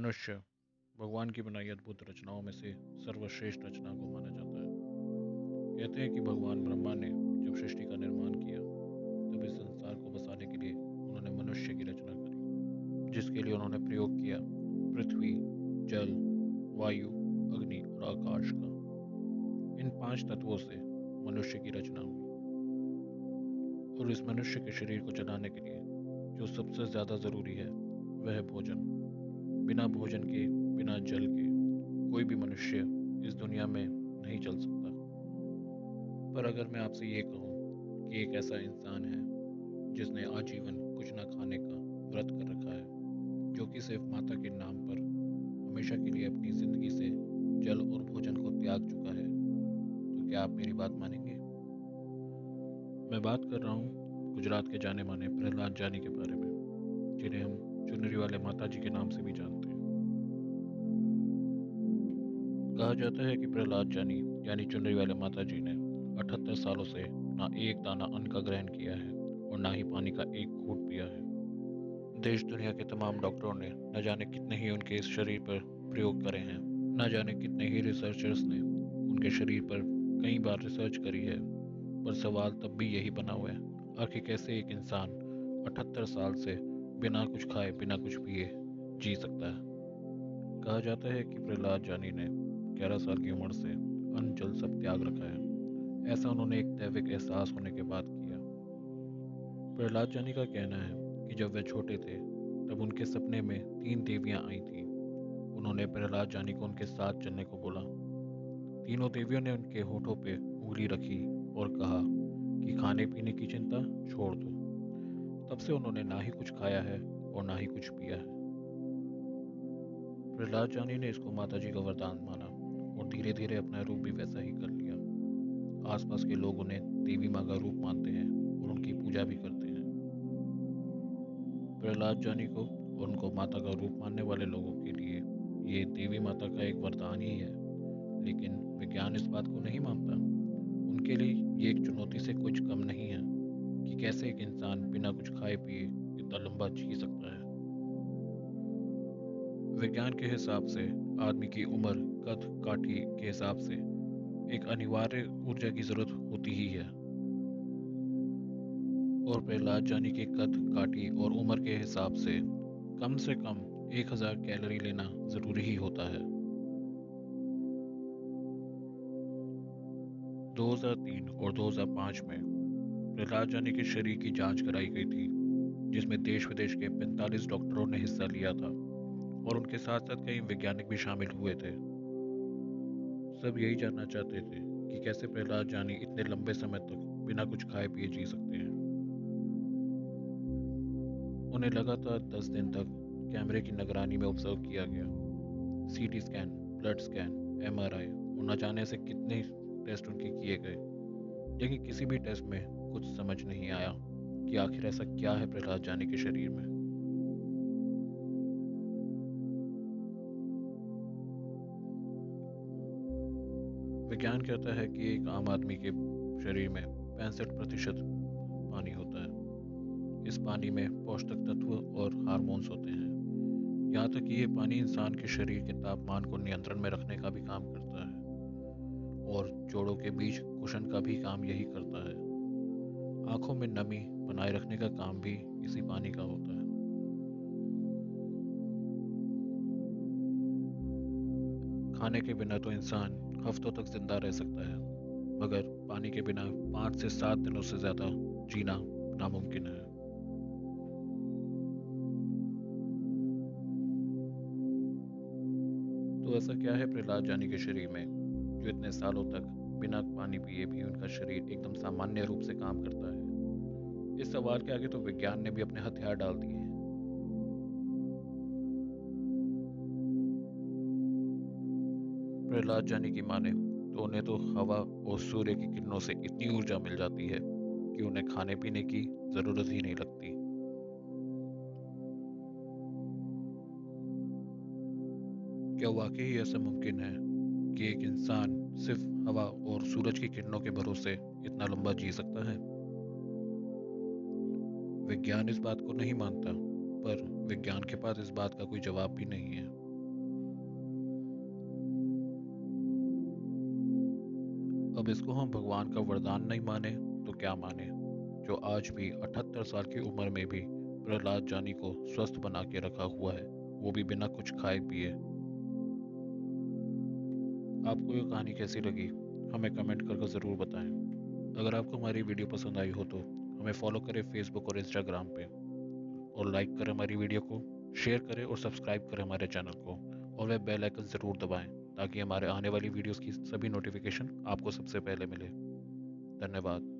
मनुष्य भगवान की बनाई अद्भुत रचनाओं में से सर्वश्रेष्ठ रचना को माना जाता है। कहते हैं कि भगवान ब्रह्मा ने जब सृष्टि का निर्माण किया, तब इस संसार को बसाने के लिए उन्होंने मनुष्य की रचना करी, जिसके लिए उन्होंने प्रयोग किया पृथ्वी, जल, वायु, अग्नि और आकाश का। इन पाँच तत्वों से मनुष्य की रचना हुई। और इस मनुष्य के शरीर को चलाने के लिए जो सबसे ज़्यादा ज़रूरी है, वह भोजन। बिना भोजन के, बिना जल के, कोई भी मनुष्य इस दुनिया में नहीं चल सकता। पर अगर मैं आपसे ये कहूँ कि एक ऐसा इंसान है, जिसने आजीवन कुछ ना खाने का व्रत कर रखा है, जो कि सिर्फ़ माता के नाम पर हमेशा के लिए अपनी ज़िंदगी से जल और भोजन को त्याग चुका है तो क्या आप मेरी बात मानेंगे? मैं बात कर रहा हूँ गुजरात के जाने माने प्रहलाद जानी के बारे में, जिन्हें हम चुनरी वाले माता जी के नाम से भी जानते हैं। कहा जाता है कि प्रहलाद जानी, यानी चुनरी वाले माता जी ने अठहत्तर सालों से ना एक दाना अन्न का ग्रहण किया है और ना ही पानी का एक घूट पिया है। देश दुनिया के तमाम डॉक्टरों ने न जाने कितने ही उनके इस शरीर पर प्रयोग करे हैं, न जाने कितने ही रिसर्चर्स ने उनके शरीर पर कई बार रिसर्च करी है, पर सवाल तब भी यही बना हुआ है, आखिर कैसे एक इंसान अठहत्तर साल से बिना कुछ खाए, बिना कुछ पिए जी सकता है? कहा जाता है कि प्रहलाद जानी ने 11 साल की उम्र से अन्न जल सब त्याग रखा है। ऐसा उन्होंने एक दैविक एहसास होने के बाद किया। प्रहलाद जानी का कहना है कि जब वे छोटे थे, तब उनके सपने में तीन देवियाँ आई थीं। उन्होंने प्रहलाद जानी को उनके साथ चलने को बोला। तीनों देवियों ने उनके होठों पे उंगली रखी और कहा कि खाने पीने की चिंता छोड़ दो। तब से उन्होंने ना ही कुछ खाया है और ना ही कुछ पिया है। प्रहलाद जानी ने इसको माता जी का वरदान माना। धीरे धीरे अपना रूप भी वैसा ही कर लिया। आसपास के लोग उन्हें देवी माँ का रूप मानते हैं और उनकी पूजा भी करते हैं। प्रहलाद जानी को और उनको माता का रूप मानने वाले लोगों के लिए ये देवी माता का एक वरदान ही है। लेकिन विज्ञान इस बात को नहीं मानता। उनके लिए ये एक चुनौती से कुछ कम नहीं है कि कैसे एक इंसान बिना कुछ खाए पिए इतना लंबा जी सकता है। विज्ञान के हिसाब से, आदमी की उम्र, कद, काठी के हिसाब से, एक अनिवार्य ऊर्जा की ज़रूरत होती ही है। और प्रहलाद जानी के कद, काठी और उम्र के हिसाब से, कम से कम 1000 कैलोरी लेना ज़रूरी ही होता है। 2003 और 2005 में प्रहलाद जानी के शरीर की जाँच कराई गई थी, जिसमें देश विदेश के 45 डॉक्टरों ने हिस्सा लिया था। और उनके साथ साथ कई वैज्ञानिक भी शामिल हुए थे। सब यही जानना चाहते थे कि कैसे प्रहलाद जानी इतने लंबे समय तक बिना कुछ खाए पिए जी सकते हैं। उन्हें लगातार दस दिन तक कैमरे की निगरानी में ऑब्ज़र्व किया गया। CT scan blood scan MRI और न जाने से कितने टेस्ट उनके किए गए। लेकिन किसी भी टेस्ट में कुछ समझ नहीं आया कि आखिर ऐसा क्या है प्रहलाद जानी के शरीर में। विज्ञान कहता है कि एक आम आदमी के शरीर में पैंसठ प्रतिशत पानी होता है। इस पानी में पौष्टिक तत्व और हार्मोन्स होते हैं। यहाँ तक कि ये पानी इंसान के शरीर के तापमान को नियंत्रण में रखने का भी काम करता है और जोड़ों के बीच कुशन का भी काम यही करता है। आँखों में नमी बनाए रखने का काम भी इसी पानी का होता है। खाने के बिना तो इंसान हफ्तों तक ज़िंदा रह सकता है। मगर पानी के बिना पाँच से सात दिनों से ज़्यादा जीना नामुमकिन है। तो ऐसा क्या है प्रहलाद जानी के शरीर में, जो इतने सालों तक बिना पानी पिए भी उनका शरीर एकदम सामान्य रूप से काम करता है? इस सवाल के आगे तो विज्ञान ने भी अपने हथियार डाल दिए हैं। प्रहलाद जानी की माने तो उन्हें तो हवा और सूर्य की किरणों से इतनी ऊर्जा मिल जाती है कि उन्हें खाने पीने की ज़रूरत ही नहीं लगती। क्या वाकई ऐसा मुमकिन है कि एक इंसान सिर्फ़ हवा और सूरज की किरणों के भरोसे इतना लंबा जी सकता है? विज्ञान इस बात को नहीं मानता, पर विज्ञान के पास इस बात का कोई जवाब भी नहीं है। अब इसको हम भगवान का वरदान नहीं माने तो क्या माने? जो आज भी अठहत्तर साल की उम्र में भी प्रहलाद जानी को स्वस्थ बना के रखा हुआ है, वो भी बिना कुछ खाए पिए। आपको ये कहानी कैसी लगी? हमें कमेंट करके ज़रूर बताएँ। अगर आपको हमारी वीडियो पसंद आई हो तो हमें फॉलो करें फेसबुक और इंस्टाग्राम पे। और लाइक करें हमारी वीडियो को शेयर करें और सब्सक्राइब करें हमारे चैनल को। और वह बेल आइकन ज़रूर दबाएँ। ताकि हमारे आने वाली वीडियोस की सभी नोटिफिकेशन आपको सबसे पहले मिले। धन्यवाद।